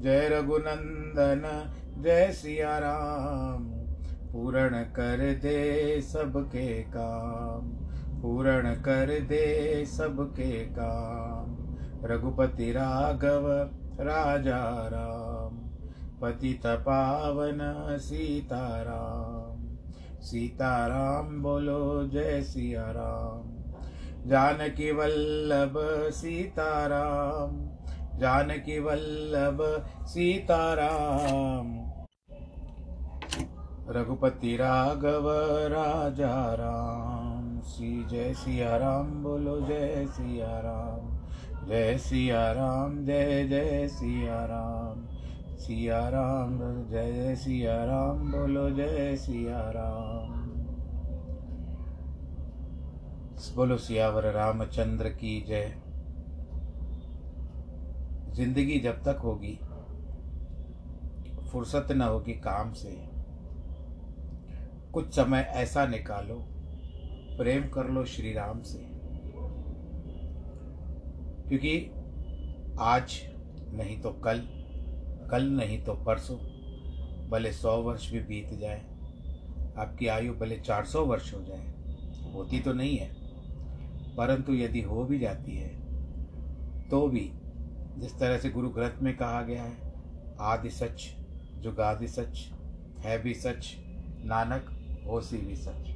जय रघुनंदन, जय सिया राम पूर्ण कर दे सबके काम, पूर्ण कर दे सबके काम। रघुपति राघव, राजा राम, पतित पावन सीता राम बोलो जय सिया राम जानकी वल्लभ, सीताराम जानकी वल्लभ सीताराम। रघुपति राघव राजा राम सी जय सिया राम बोलो जय सिया राम जय सिया राम जय जय सिया राम सिया राम जय सिया राम बोलो जय सिया राम बोलो सियावर रामचंद्र की जय। ज़िंदगी जब तक होगी, फुर्सत न होगी काम से। कुछ समय ऐसा निकालो, प्रेम कर लो श्री राम से। क्योंकि आज नहीं तो कल कल नहीं तो परसों, भले सौ वर्ष भी बीत जाए, आपकी आयु भले चार सौ वर्ष हो जाए, होती तो नहीं है। परंतु यदि हो भी जाती है तो भी जिस तरह से गुरु ग्रंथ में कहा गया है, आदि सच, जुगादि सच, है भी सच, नानक, होसी भी सच।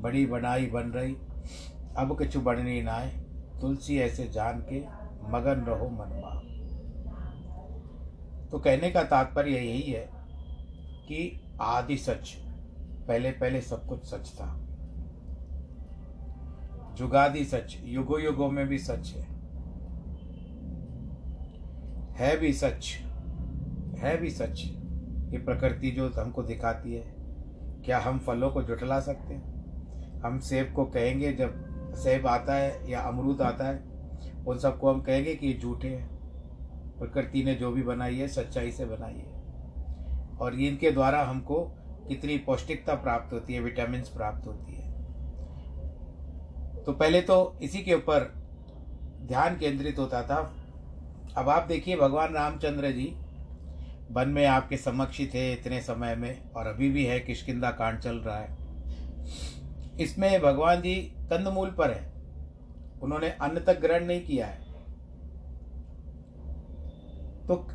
बड़ी बनाई बन रही, अब कछु बढ़नी नाय तुलसी ऐसे जान के मगन रहो मनमा तो कहने का तात्पर्य यही है कि आदि सच, पहले पहले सब कुछ सच था। जुगादि सच, युगो युगों में भी सच है। है भी सच, है भी सच, ये प्रकृति जो हमको दिखाती है, क्या हम फलों को जुटला सकते हैं? हम सेब को कहेंगे जब सेब आता है या अमरूद आता है, उन सबको हम कहेंगे कि ये झूठे हैं। प्रकृति ने जो भी बनाई है, सच्चाई से बनाई है। और इनके द्वारा हमको कितनी पौष्टिकता प्राप्त होती है विटामिन प्राप्त होती है। तो पहले तो इसी के ऊपर ध्यान केंद्रित होता था अब आप देखिए भगवान रामचंद्र जी, वन में आपके समक्ष ही थे इतने समय में, और अभी भी है किशकिंदा कांड चल रहा है। इसमें भगवान जी कंदमूल पर है। उन्होंने अन्न तक ग्रहण नहीं किया है। तो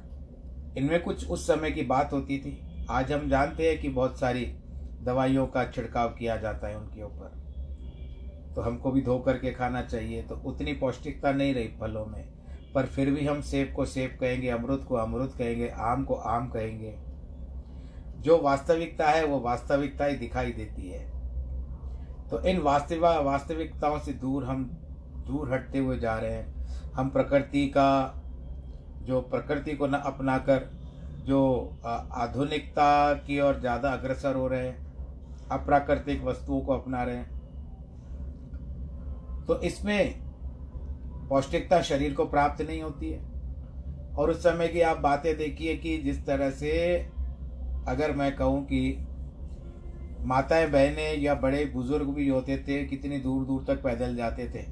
इनमें कुछ उस समय की बात होती थी। आज हम जानते हैं कि बहुत सारी दवाइयों का छिड़काव किया जाता है उनके ऊपर। तो हमको भी धो करके खाना चाहिए तो उतनी पौष्टिकता नहीं रही फलों में। पर फिर भी हम सेब को सेब कहेंगे अमृत को अमृत कहेंगे, आम को आम कहेंगे। जो वास्तविकता है, वो वास्तविकता ही दिखाई देती है। तो इन वास्तविक, वास्तविकताओं से दूर हम, दूर हटते हुए जा रहे हैं। हम प्रकृति का, जो प्रकृति को न अपनाकर, जो आधुनिकता की ओर ज़्यादा अग्रसर हो रहे हैं, अप्राकृतिक वस्तुओं को अपना रहे हैं। तो इसमें पौष्टिकता शरीर को प्राप्त नहीं होती है। और उस समय की आप बातें देखिए कि जिस तरह से अगर मैं कहूँ कि माताएँ बहनें या बड़े बुज़ुर्ग भी होते थे, कितनी दूर दूर तक पैदल जाते थे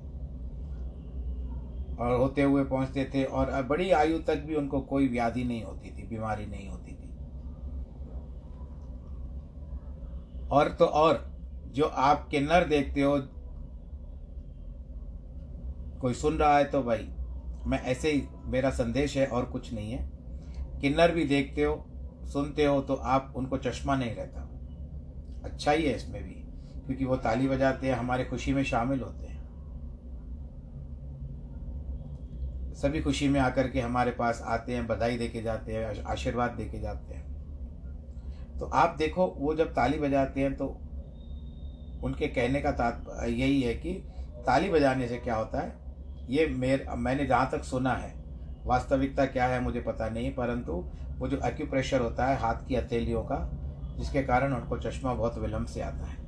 और होते हुए पहुँचते थे और बड़ी आयु तक भी उनको कोई व्याधि नहीं होती थी, बीमारी नहीं होती थी। और तो और, जो आप किन्नर देखते हो कोई सुन रहा है तो भाई, मैं ऐसे ही, मेरा संदेश है और कुछ नहीं है। किन्नर भी देखते हो, सुनते हो तो आप उनको चश्मा नहीं रहता। अच्छा ही है इसमें भी, क्योंकि वो ताली बजाते हैं, हमारे खुशी में शामिल होते हैं। सभी खुशी में आकर के हमारे पास आते हैं, बधाई दे के जाते हैं आशीर्वाद दे के जाते हैं। तो आप देखो, वो जब ताली बजाते हैं तो उनके कहने का तात यही है कि ताली बजाने से क्या होता है? ये मेर, मैंने जहाँ तक सुना है, वास्तविकता क्या है मुझे पता नहीं, परंतु वो जो एक्यूप्रेशर होता है हाथ की हथेलियों का, जिसके कारण उनको चश्मा बहुत विलम्ब से आता है।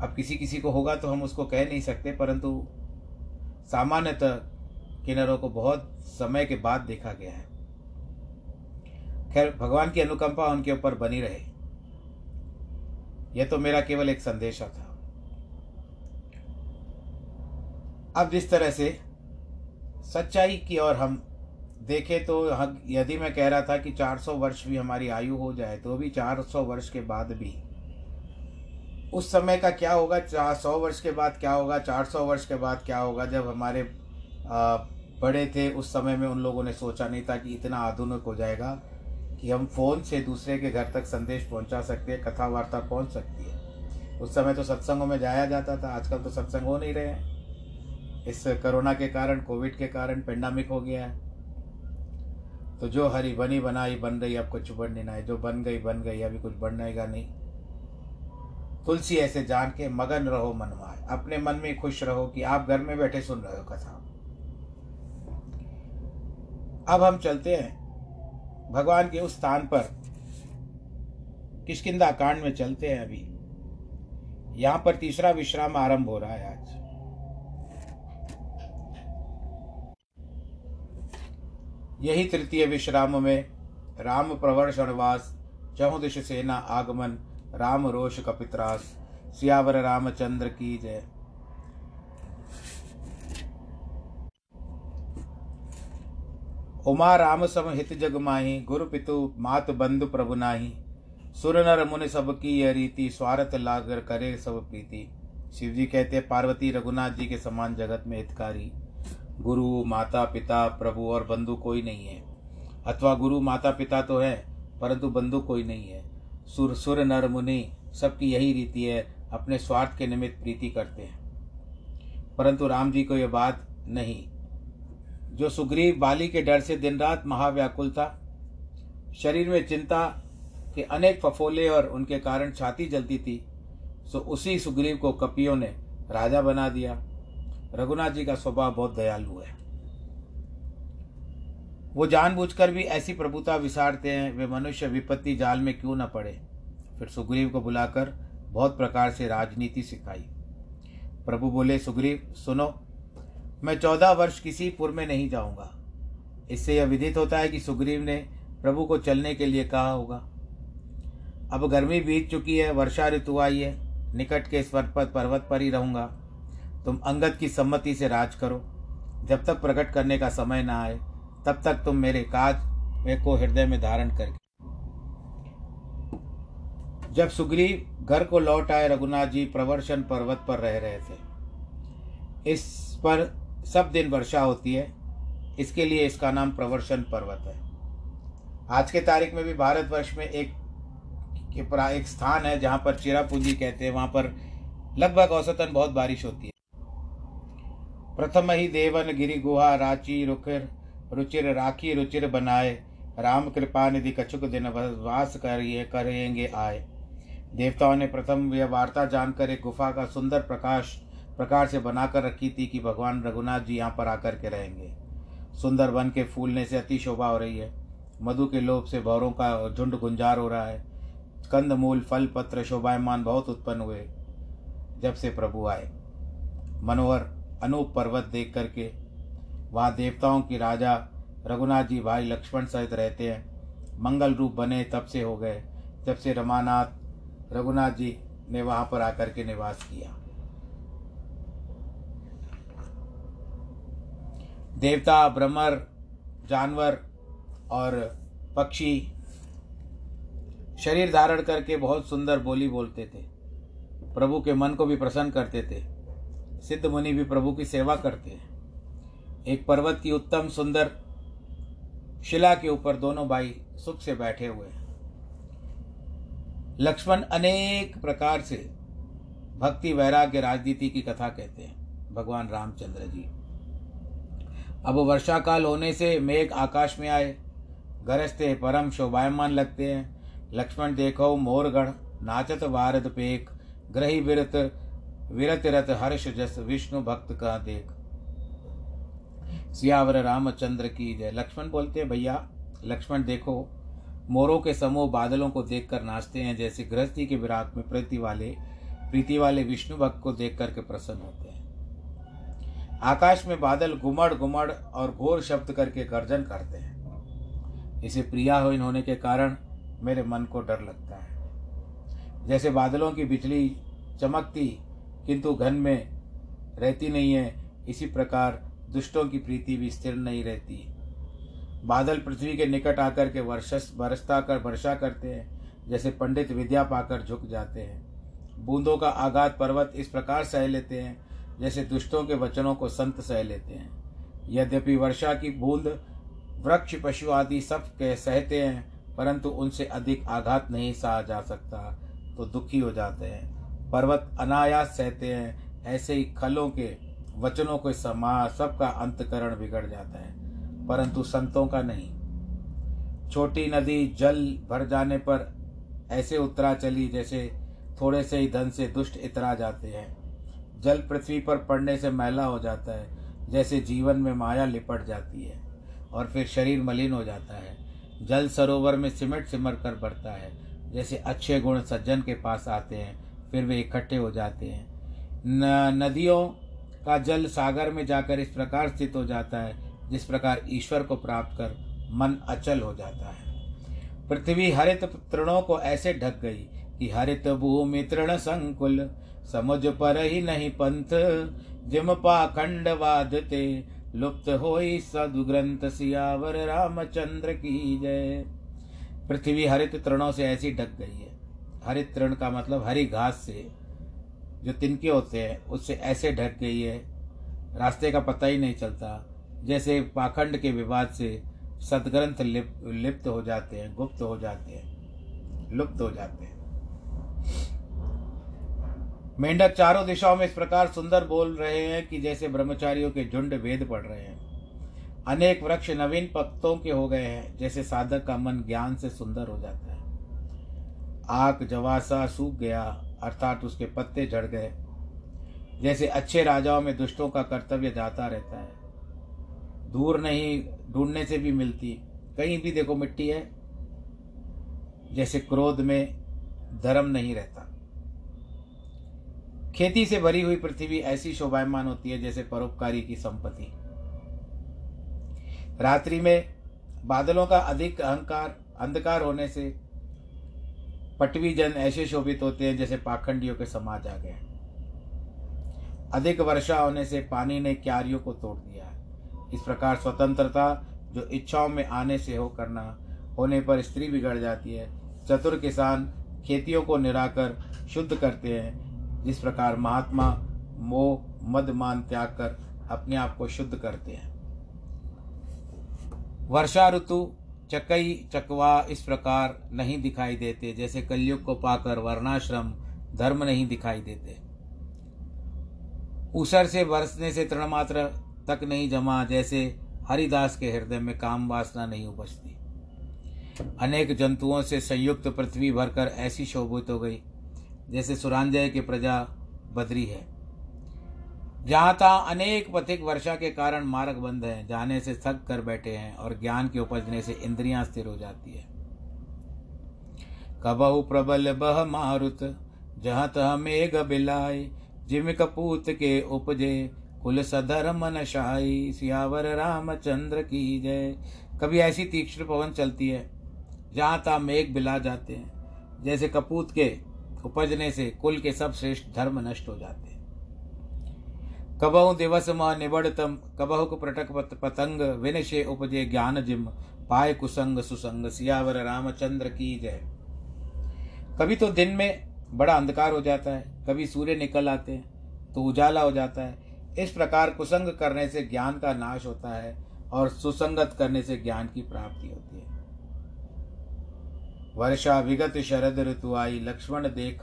अब किसी किसी को होगा तो हम उसको कह नहीं सकते, परंतु सामान्यतः किन्नरों को बहुत समय के बाद देखा गया है। खैर, भगवान की अनुकंपा उनके ऊपर बनी रहे। यह तो मेरा केवल एक संदेशा था। अब जिस तरह से सच्चाई की ओर हम देखें तो यदि मैं कह रहा था कि 400 वर्ष भी हमारी आयु हो जाए तो भी 400 वर्ष के बाद भी। उस समय का क्या होगा? चार सौ वर्ष के बाद क्या होगा? 400 वर्ष के बाद क्या होगा? जब हमारे बड़े थे, उस समय में उन लोगों ने सोचा नहीं था कि इतना आधुनिक हो जाएगा कि हम फ़ोन से दूसरे के घर तक संदेश पहुँचा सकते हैं कथा वार्ता पहुँच सकती है। उस समय तो सत्संगों में जाया जाता था, आजकल तो सत्संग हो नहीं रहे हैं। इस कोरोना के कारण, कोविड के कारण पेंडामिक हो गया है। तो जो हरी बनी बनाई बन रही अब कुछ बनने ना है जो बन गई बन गई, अभी कुछ बननेगा नहीं। तुलसी ऐसे जान के मगन रहो मनमाए अपने मन में खुश रहो कि आप घर में बैठे सुन रहे हो कथा। अब हम चलते हैं। भगवान के उस स्थान पर किशकिंदा कांड में चलते हैं अभी। यहाँ पर तीसरा विश्राम आरंभ हो रहा है आज। यही तृतीय विश्राम में राम प्रवर षणवास चौदिश सेना आगमन, राम रोष कपित्रास सियावर रामचंद्र की जय। उमा राम सम हित जग माही, गुरु पितु मात बंधु प्रभु नाही। सुर नर मुनि सब की यह रीति, स्वार्थ लागर करे सब प्रीति। शिव जी कहते पार्वती रघुनाथ जी के समान जगत में हितकारी। गुरु, माता, पिता, प्रभु और बंधु कोई नहीं है। अथवा गुरु, माता, पिता तो है, परंतु बंधु कोई नहीं है। सुर सुर, नर, मुनि, सबकी यही रीति है, अपने स्वार्थ के निमित्त प्रीति करते हैं। परंतु राम जी को यह बात नहीं। जो सुग्रीव बाली के डर से दिन रात महाव्याकुल था, शरीर में चिंता के अनेक फफोले और उनके कारण छाती जलती थी, सो उसी सुग्रीव को कपियों ने राजा बना दिया। रघुनाथ जी का स्वभाव बहुत दयालु है। वो जानबूझकर भी ऐसी प्रभुता विसारते हैं, वे मनुष्य विपत्ति जाल में क्यों न पड़े? फिर सुग्रीव को बुलाकर बहुत प्रकार से राजनीति सिखाई। प्रभु बोले, सुग्रीव, सुनो, मैं चौदह वर्ष किसी पुर में नहीं जाऊँगा। इससे यह विदित होता है कि सुग्रीव ने प्रभु को चलने के लिए कहा होगा। अब गर्मी बीत चुकी है, वर्षा ऋतु आई है, निकट के स्वर पर पर्वत पर ही रहूँगा। तुम अंगद की सम्मति से राज करो। जब तक प्रकट करने का समय ना आए, तब तक तुम मेरे काज को हृदय में धारण करके। जब सुग्रीव घर को लौट आए, रघुनाथ जी प्रवर्शन पर्वत पर रह रहे थे। इस पर सब दिन वर्षा होती है। इसके लिए इसका नाम प्रवर्शन पर्वत है। आज के तारीख में भी भारतवर्ष में एक एक स्थान है जहाँ पर चिरापूंजी कहते हैं। वहाँ पर लगभग औसतन बहुत बारिश होती है। प्रथम ही देवन गिरी गुहा राची रुखिर, रुचिर राखी रुचिर बनाए। राम कृपा निधि कछुक दिन वास करिए, करेंगे आए। देवताओं ने प्रथम यह वार्ता जानकर एक गुफा का सुंदर प्रकाश प्रकार से बनाकर रखी थी कि भगवान रघुनाथ जी यहाँ पर आकर के रहेंगे। सुंदर वन के फूलने से अति शोभा हो रही है। मधु के लोभ से भौरों का झुंड गुंजार हो रहा है। कंद मूल फल पत्र शोभायमान बहुत उत्पन्न हुए, जब से प्रभु आए। मनोहर अनूप पर्वत देख करके, वहाँ देवताओं की राजा रघुनाथ जी भाई लक्ष्मण सहित रहते हैं। मंगल रूप बने तब से हो गए, जब से रमानाथ रघुनाथ जी ने वहाँ पर आकर के निवास किया। देवता, ब्रह्मर, जानवर और पक्षी शरीर धारण करके बहुत सुंदर बोली बोलते थे। प्रभु के मन को भी प्रसन्न करते थे। सिद्ध मुनि भी प्रभु की सेवा करते हैं। एक पर्वत की उत्तम सुंदर शिला के ऊपर दोनों भाई सुख से बैठे हुए हैं। लक्ष्मण अनेक प्रकार से भक्ति वैराग्य राजनीति की कथा कहते हैं, भगवान रामचंद्र जी। अब वर्षा काल होने से मेघ आकाश में आए, गरजते परम शोभायमान लगते हैं। लक्ष्मण देखो मोरगढ़, नाचत वारद पेक ग्रही विरत विरत रत हर्ष जस विष्णु भक्त का देख। सियावर रामचंद्र की जय। लक्ष्मण बोलते हैं, भैया, लक्ष्मण देखो, मोरों के समूह बादलों को देखकर नाचते हैं, जैसे गृहस्थी के विराग में प्रीति वाले प्रीति वाले विष्णु भक्त को देख करके प्रसन्न होते हैं। आकाश में बादल गुमड़ गुमड़ और घोर शब्द करके गर्जन करते हैं। इसे प्रिया हो होने के कारण मेरे मन को डर लगता है। जैसे बादलों की बिजली चमकती किंतु घन में रहती नहीं है, इसी प्रकार दुष्टों की प्रीति भी स्थिर नहीं रहती। बादल पृथ्वी के निकट आकर के वर्षस बरसता कर वर्षा करते हैं, जैसे पंडित विद्या पाकर झुक जाते हैं। बूंदों का आघात पर्वत इस प्रकार सह लेते हैं, जैसे दुष्टों के वचनों को संत सह लेते हैं। यद्यपि वर्षा की बूंद, वृक्ष, पशु आदि सब कह सहते हैं, परंतु उनसे अधिक आघात नहीं सहा जा सकता तो दुखी हो जाते हैं। पर्वत अनायास सहते हैं, ऐसे ही खलों के वचनों के समा सबका अंतकरण बिगड़ जाता है, परंतु संतों का नहीं। छोटी नदी जल भर जाने पर ऐसे उतरा चली जैसे थोड़े से ही धन से दुष्ट इतरा जाते हैं। जल पृथ्वी पर पड़ने से मैला हो जाता है, जैसे जीवन में माया लिपट जाती है, और फिर शरीर मलिन हो जाता है। जल सरोवर में सिमट सिमर कर बढ़ता है, जैसे अच्छे गुण सज्जन के पास आते हैं फिर वे इकट्ठे हो जाते हैं। न, नदियों का जल सागर में जाकर इस प्रकार स्थित हो जाता है, जिस प्रकार ईश्वर को प्राप्त कर मन अचल हो जाता है। पृथ्वी हरित तृणों को ऐसे ढक गई कि हरित भूमि तृण संकुल समुझ पर ही नहीं पंथ, जिम पाखंड वादते, लुप्त हो सदुग्रंथ सियावर रामचंद्र की जय। पृथ्वी हरित तृणों से ऐसी ढक गई है। हरित तृण का मतलब हरी घास से, जो तिनके होते हैं, उससे ऐसे ढक गई है रास्ते का पता ही नहीं चलता। जैसे पाखंड के विवाद से सदग्रंथ लिप, लिप्त हो जाते हैं, गुप्त हो जाते हैं, लुप्त हो जाते हैं। मेंढक चारों दिशाओं में इस प्रकार सुंदर बोल रहे हैं कि जैसे ब्रह्मचारियों के झुंड वेद पढ़ रहे हैं। अनेक वृक्ष नवीन पत्तों के हो गए हैं, जैसे साधक का मन ज्ञान से सुंदर हो जाता है। आक जवासा सूख गया, अर्थात उसके पत्ते झड़ गए। जैसे अच्छे राजाओं में दुष्टों का कर्तव्य जाता रहता है। दूर नहीं, ढूँढने से भी मिलती। कहीं भी देखो मिट्टी है, जैसे क्रोध में धर्म नहीं रहता। खेती से भरी हुई पृथ्वी ऐसी शोभायमान होती है जैसे परोपकारी की संपत्ति। रात्रि में बादलों का अधिक अहंकार, अंधकार होने से पटवी जन ऐसे शोभित होते हैं जैसे पाखंडियों के समाज आ गए अधिक वर्षा होने से पानी ने क्यारियों को तोड़ दिया है। इस प्रकार स्वतंत्रता जो इच्छाओं में आने से हो करना, होने पर स्त्री बिगड़ जाती है, चतुर किसान खेतियों को निराकर, शुद्ध करते हैं। जिस प्रकार महात्मा मोह, मद, मान त्याग कर अपने आप को शुद्ध करते हैं। वर्षा ऋतु चकई, चकवा इस प्रकार नहीं दिखाई देते, जैसे कलयुग को पाकर वर्णाश्रम धर्म नहीं दिखाई देते। ऊसर से बरसने से तृणमात्र तक नहीं जमा, जैसे हरिदास के हृदय में काम वासना नहीं उपजती। अनेक जंतुओं से संयुक्त पृथ्वी भरकर ऐसी शोभित हो गई, जैसे सुरांजय की प्रजा बदरी है। जहाँ तहाँ अनेक पथिक वर्षा के कारण मार्ग बंद है, जाने से थक कर बैठे हैं और ज्ञान के उपजने से इंद्रियाँ स्थिर हो जाती है। कबहु प्रबल बह मारुत, जहाँ तह मेघ बिलाय जिम कपूत के उपजे, कुल सधर मन शाही सियावर रामचंद्र की जय। कभी ऐसी तीक्ष्ण पवन चलती है, जहाँ तहाँ मेघ बिला जाते हैं, जैसे कपूत के उपजने से कुल के सब श्रेष्ठ धर्म नष्ट हो जाते हैं। कबहु दिवस म निबड़तम कबहु प्रटक पत, पतंग विनशे उपजे ज्ञान जिम पाए कुसंग सुसंग सियावर रामचंद्र की जय। कभी तो दिन में बड़ा अंधकार हो जाता है कभी सूर्य निकल आते हैं तो उजाला हो जाता है। इस प्रकार कुसंग करने से ज्ञान का नाश होता है और सुसंगत करने से ज्ञान की प्राप्ति होती है। वर्षा विगत शरद ऋतु आई लक्ष्मण देख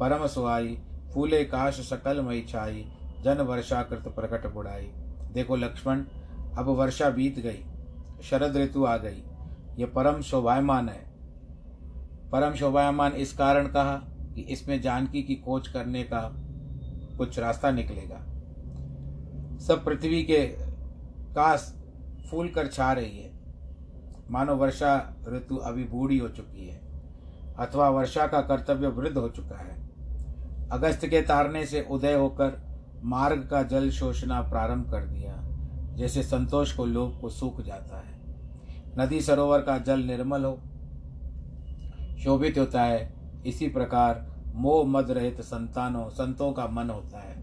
परम सुहाई फूले काश सकल मई छाई जन वर्षा कृत प्रकट बुढ़ाई देखो लक्ष्मण, अब वर्षा बीत गई, शरद ऋतु आ गई, ये परम शोभायमान है। परम शोभायमान इस कारण कहा कि इसमें जानकी की खोज करने का कुछ रास्ता निकलेगा। सब पृथ्वी के कास फूल कर छा रही है। मानो वर्षा ऋतु अभी बूढ़ी हो चुकी है, अथवा वर्षा का कर्तव्य वृद्ध हो चुका है। अगस्त के तारने से उदय होकर मार्ग का जल शोषणा प्रारंभ कर दिया, जैसे संतोष को लोभ को सूख जाता है। नदी सरोवर का जल निर्मल हो। शोभित होता है। इसी प्रकार मोह मद रहित संतानों, संतों का मन होता है।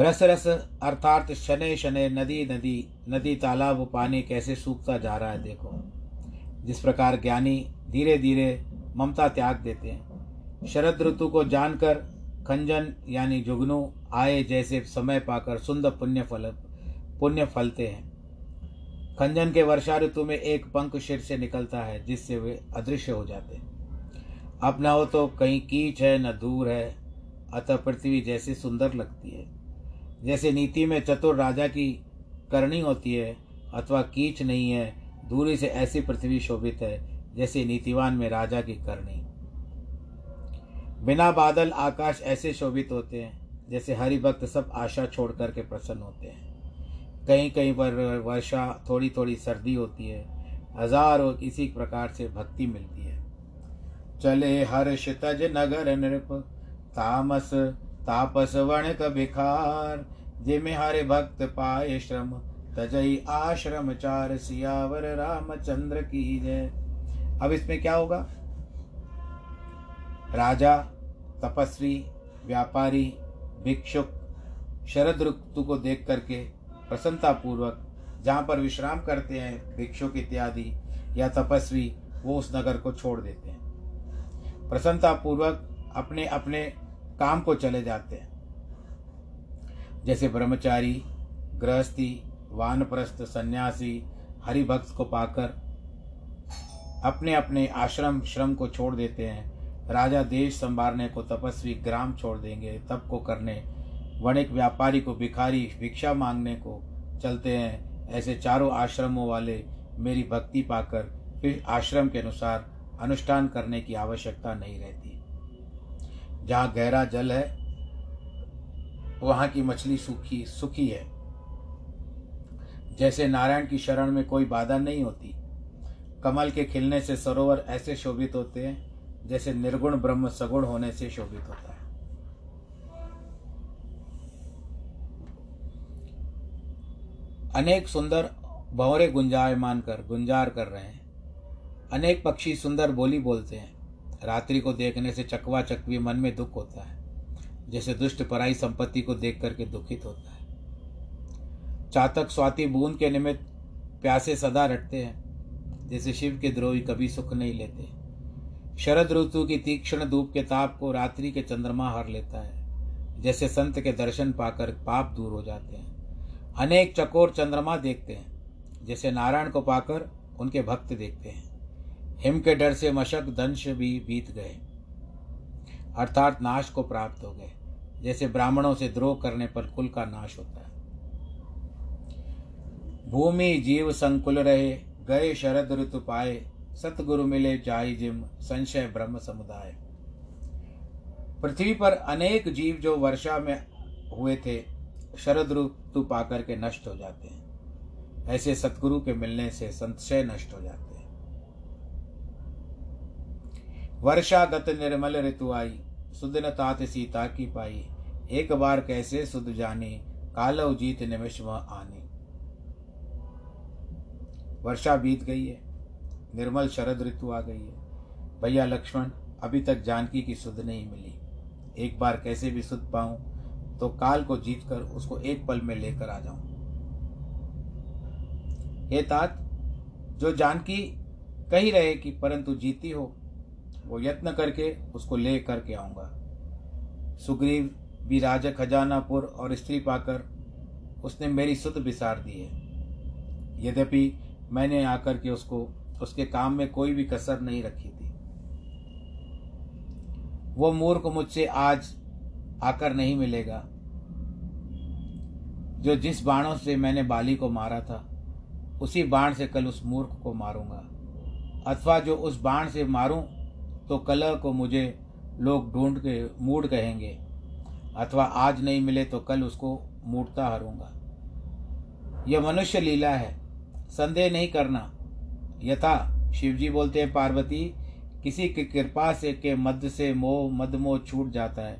रस रस अर्थात शने शने नदी नदी नदी तालाब पानी कैसे सूखता जा रहा है देखो। जिस प्रकार ज्ञानी धीरे धीरे ममता त्याग देते हैं। शरद ऋतु को जानकर खंजन, यानी जुगनू, आए जैसे समय पाकर सुंदर पुण्य फल, पुण्य फलते हैं। खंजन के वर्षा ऋतु में एक पंख शिर से निकलता है, जिससे वे अदृश्य हो जाते हैं। अब न हो तो कहीं कीच है, न दूर है, अतः पृथ्वी जैसे सुंदर लगती है। जैसे नीति में चतुर राजा की करनी होती है, अथवा कीच नहीं है, दूरी से ऐसी पृथ्वी शोभित है, जैसे नीतिवान में राजा की करनी बिना बादल आकाश ऐसे शोभित होते हैं, जैसे हरि भक्त सब आशा छोड़ करके प्रसन्न होते हैं। कहीं कहीं पर वर्षा थोड़ी थोड़ी सर्दी होती है, हज़ारों इसी प्रकार से भक्ति मिलती है। चले हर्ष तज नगर नृप, तामस, तापस वणक भिखार, जिमे हरे भक्त पाए श्रम, तजई आश्रम चार सियावर रामचंद्र की जय। अब इसमें क्या होगा? राजा, तपस्वी, व्यापारी, भिक्षुक, शरद ऋतु को देख करके प्रसन्नतापूर्वक जहाँ पर विश्राम करते हैं भिक्षुक इत्यादि या तपस्वी, वो उस नगर को छोड़ देते हैं। प्रसन्नतापूर्वक अपने अपने काम को चले जाते हैं। जैसे ब्रह्मचारी, गृहस्थी, वानप्रस्थ, सन्यासी, हरिभक्त को पाकर अपने अपने आश्रम, श्रम को छोड़ देते हैं। राजा देश संभालने को तपस्वी ग्राम छोड़ देंगे, तप को करने, वणिक व्यापारी को भिखारी भिक्षा मांगने को चलते हैं। ऐसे चारों आश्रमों वाले मेरी भक्ति पाकर फिर आश्रम के अनुसार अनुष्ठान करने की आवश्यकता नहीं रहती। जहाँ गहरा जल है, वहाँ की मछली सूखी, सुखी है। जैसे नारायण की शरण में कोई बाधा नहीं होती। कमल के खिलने से सरोवर ऐसे शोभित होते हैं जैसे निर्गुण ब्रह्म सगुण होने से शोभित होता है। अनेक सुंदर भौरे गुंजायमान कर, गुंजार कर रहे हैं। अनेक पक्षी सुंदर बोली बोलते हैं। रात्रि को देखने से चकवा चकवी मन में दुख होता है। जैसे दुष्ट पराई संपत्ति को देख करके दुखित होता है। चातक स्वाति बूंद के निमित्त प्यासे सदा रटते हैं। जैसे शिव के द्रोही कभी सुख नहीं लेते। शरद ऋतु की तीक्ष्ण धूप के ताप को रात्रि के चंद्रमा हर लेता है, जैसे संत के दर्शन पाकर पाप दूर हो जाते हैं। अनेक चकोर चंद्रमा देखते हैं, जैसे नारायण को पाकर उनके भक्त देखते हैं। हिम के डर से मशक दंश भी बीत गए, अर्थात नाश को प्राप्त हो गए, जैसे ब्राह्मणों से द्रोह करने पर कुल का नाश होता है। भूमि जीव संकुल रहे, गए शरद ऋतु पाए सतगुरु मिले जाई जिम, संशय ब्रह्म समुदाय। पृथ्वी पर अनेक जीव जो वर्षा में हुए थे, शरद ऋतु पाकर के नष्ट हो जाते हैं। ऐसे सतगुरु के मिलने से संशय नष्ट हो जाते हैं। वर्षा गत निर्मल ऋतु आई सुदिन तात सीता की पाई। एक बार कैसे सुध जानी, कालव जीत निमिष आनी। वर्षा बीत गई है। निर्मल शरद ऋतु आ गई है। भैया लक्ष्मण, अभी तक जानकी की सुध नहीं मिली। एक बार कैसे भी सुध पाऊँ तो काल को जीतकर उसको एक पल में लेकर आ जाऊँ। हे तात, जो जानकी कही रहे कि परंतु जीती हो, वो यत्न करके उसको ले करके आऊँगा। सुग्रीव भी राजा खजानापुर और स्त्री पाकर उसने मेरी सुध बिसार दी है। यद्यपि मैंने आकर के उसको उसके काम में कोई भी कसर नहीं रखी थी। वो मूर्ख मुझसे आज आकर नहीं मिलेगा, जो जिस बाणों से मैंने बाली को मारा था, उसी बाण से कल उस मूर्ख को मारूँगा। अथवा जो उस बाण से मारूं तो कल को मुझे लोग ढूंढ के, मूड कहेंगे। अथवा आज नहीं मिले तो कल उसको मूर्ता हरूँगा। यह मनुष्य लीला है, संदेह नहीं करना। यथा, शिवजी बोलते हैं, पार्वती, किसी की कृपा से के मध्य से मोह, मद मोह छूट जाता है,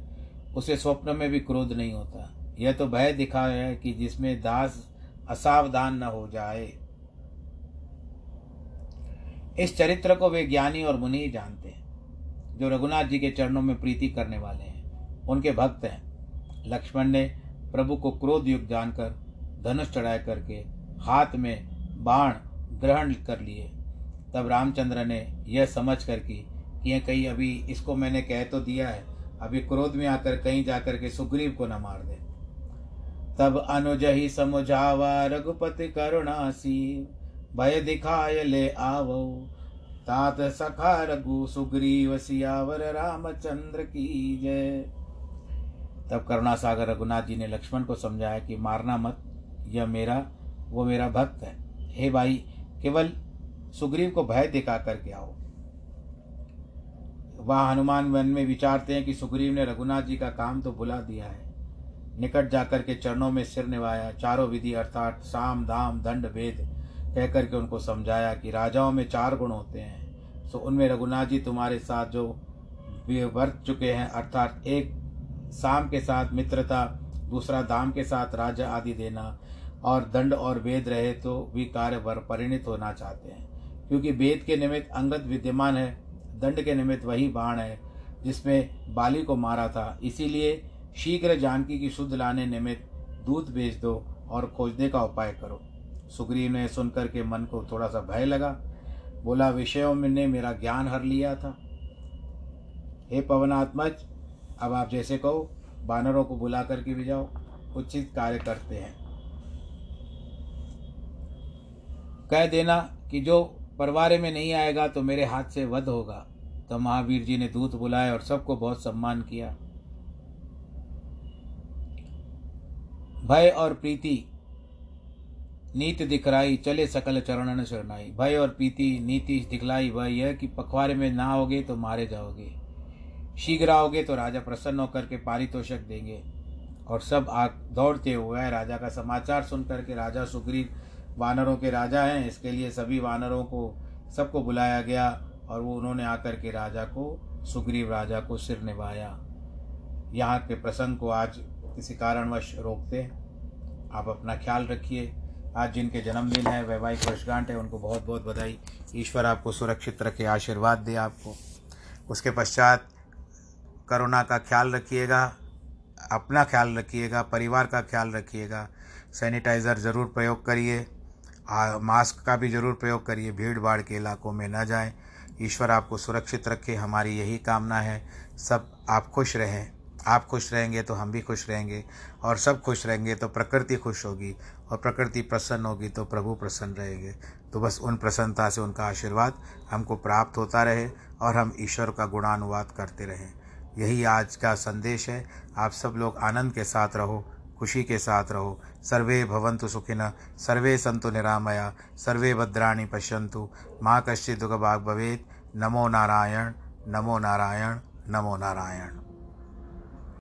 उसे स्वप्न में भी क्रोध नहीं होता। यह तो भय दिखा है कि जिसमें दास असावधान न हो जाए। इस चरित्र को वे ज्ञानी और मुनि जानते हैं, जो रघुनाथ जी के चरणों में प्रीति करने वाले हैं। उनके भक्त हैं। लक्ष्मण ने प्रभु को क्रोध युक्त जानकर, धनुष चढ़ाए करके, हाथ में बाण ग्रहण कर लिए। तब रामचंद्र ने यह समझ कर की कि यह कहीं अभी इसको मैंने कह तो दिया है, अभी क्रोध में आकर कहीं जाकर के सुग्रीव को न मार दे। तब अनुज ही समुझावा, रघुपति करुणासी, भय दिखाय ले आवो। तात सखा रघु सुग्रीव, सियावर रामचंद्र की जय। तब करुणा सागर रघुनाथ जी ने लक्ष्मण को समझाया कि मारना मत, यह मेरा, वो मेरा भक्त है। हे भाई केवल सुग्रीव को भय दिखा करके आओ। वह हनुमान वन में विचारते हैं कि सुग्रीव ने रघुनाथ जी का काम तो बुला दिया है। निकट जाकर के चरणों में सिर निभाया चारों विधि अर्थात साम, दाम, दंड भेद कह करके उनको समझाया कि राजाओं में चार गुण होते हैं। सो उनमें रघुनाथ जी तुम्हारे साथ जो वर्त चुके हैं, अर्थात एक साम के साथ मित्रता, दूसरा दाम के साथ राज्य आदि देना और दंड और वेद रहे तो भी कार्य वर परिणित होना चाहते हैं। क्योंकि वेद के निमित्त अंगत विद्यमान है, दंड के निमित्त वही बाण है जिसमें बाली को मारा था। इसीलिए शीघ्र जानकी की शुद्ध लाने निमित्त दूध भेज दो और खोजने का उपाय करो। सुग्रीव ने सुनकर के मन को थोड़ा सा भय लगा। बोला, विषयों में ने मेरा ज्ञान हर लिया था। हे पवनात्मज, अब आप जैसे कहो, बानरों को बुला करके भी जाओ। उचित कार्य करते हैं। कह देना कि जो परवारे में नहीं आएगा तो मेरे हाथ से वध होगा। तो महावीर जी ने दूत बुलाए और सबको बहुत सम्मान किया। भय और प्रीति, नीति दिखलाई, चले सकल चरणन शरणाई। भय और प्रीति, नीति दिखलाई, वह यह कि पखवारे में ना होगे तो मारे जाओगे। शीघ्र आओगे तो राजा प्रसन्न होकर के पारितोषक देंगे। और सब आग दौड़ते हुए राजा का समाचार सुन करके राजा सुग्रीव वानरों के राजा हैं, इसके लिए सभी वानरों को, सबको बुलाया गया और वो उन्होंने आकर के राजा को, सुग्रीव राजा को सिर निभाया। यहाँ के प्रसंग को आज किसी कारणवश रोकते हैं। आप अपना ख्याल रखिए। आज जिनके जन्मदिन है, वैवाहिक वर्षगांठ है, उनको बहुत बहुत बधाई। ईश्वर आपको सुरक्षित रखे, आशीर्वाद दे आपको। उसके पश्चात करोना का ख्याल रखिएगा, अपना ख्याल रखिएगा, परिवार का ख्याल रखिएगा। सैनिटाइज़र ज़रूर प्रयोग करिए। मास्क का भी ज़रूर प्रयोग करिए भीड़ भाड़ के इलाकों में न जाएँ। ईश्वर आपको सुरक्षित रखे, हमारी यही कामना है। सब आप खुश रहें। आप खुश रहेंगे तो हम भी खुश रहेंगे और सब खुश रहेंगे तो प्रकृति खुश होगी और प्रकृति प्रसन्न होगी तो प्रभु प्रसन्न रहेंगे। तो बस उन प्रसन्नता से उनका आशीर्वाद हमको प्राप्त होता रहे और हम ईश्वर का गुणानुवाद करते रहें। यही आज का संदेश है। आप सब लोग आनंद के साथ रहो। खुशी के साथ रहो। सर्वे भवन्तु सुखिन सर्वे संतु निरामया, सर्वे भद्राणि पश्यन्तु। माँ कश्चित् दुख भाग भवेत्। नमो नारायण नमो नारायण नमो नारायण।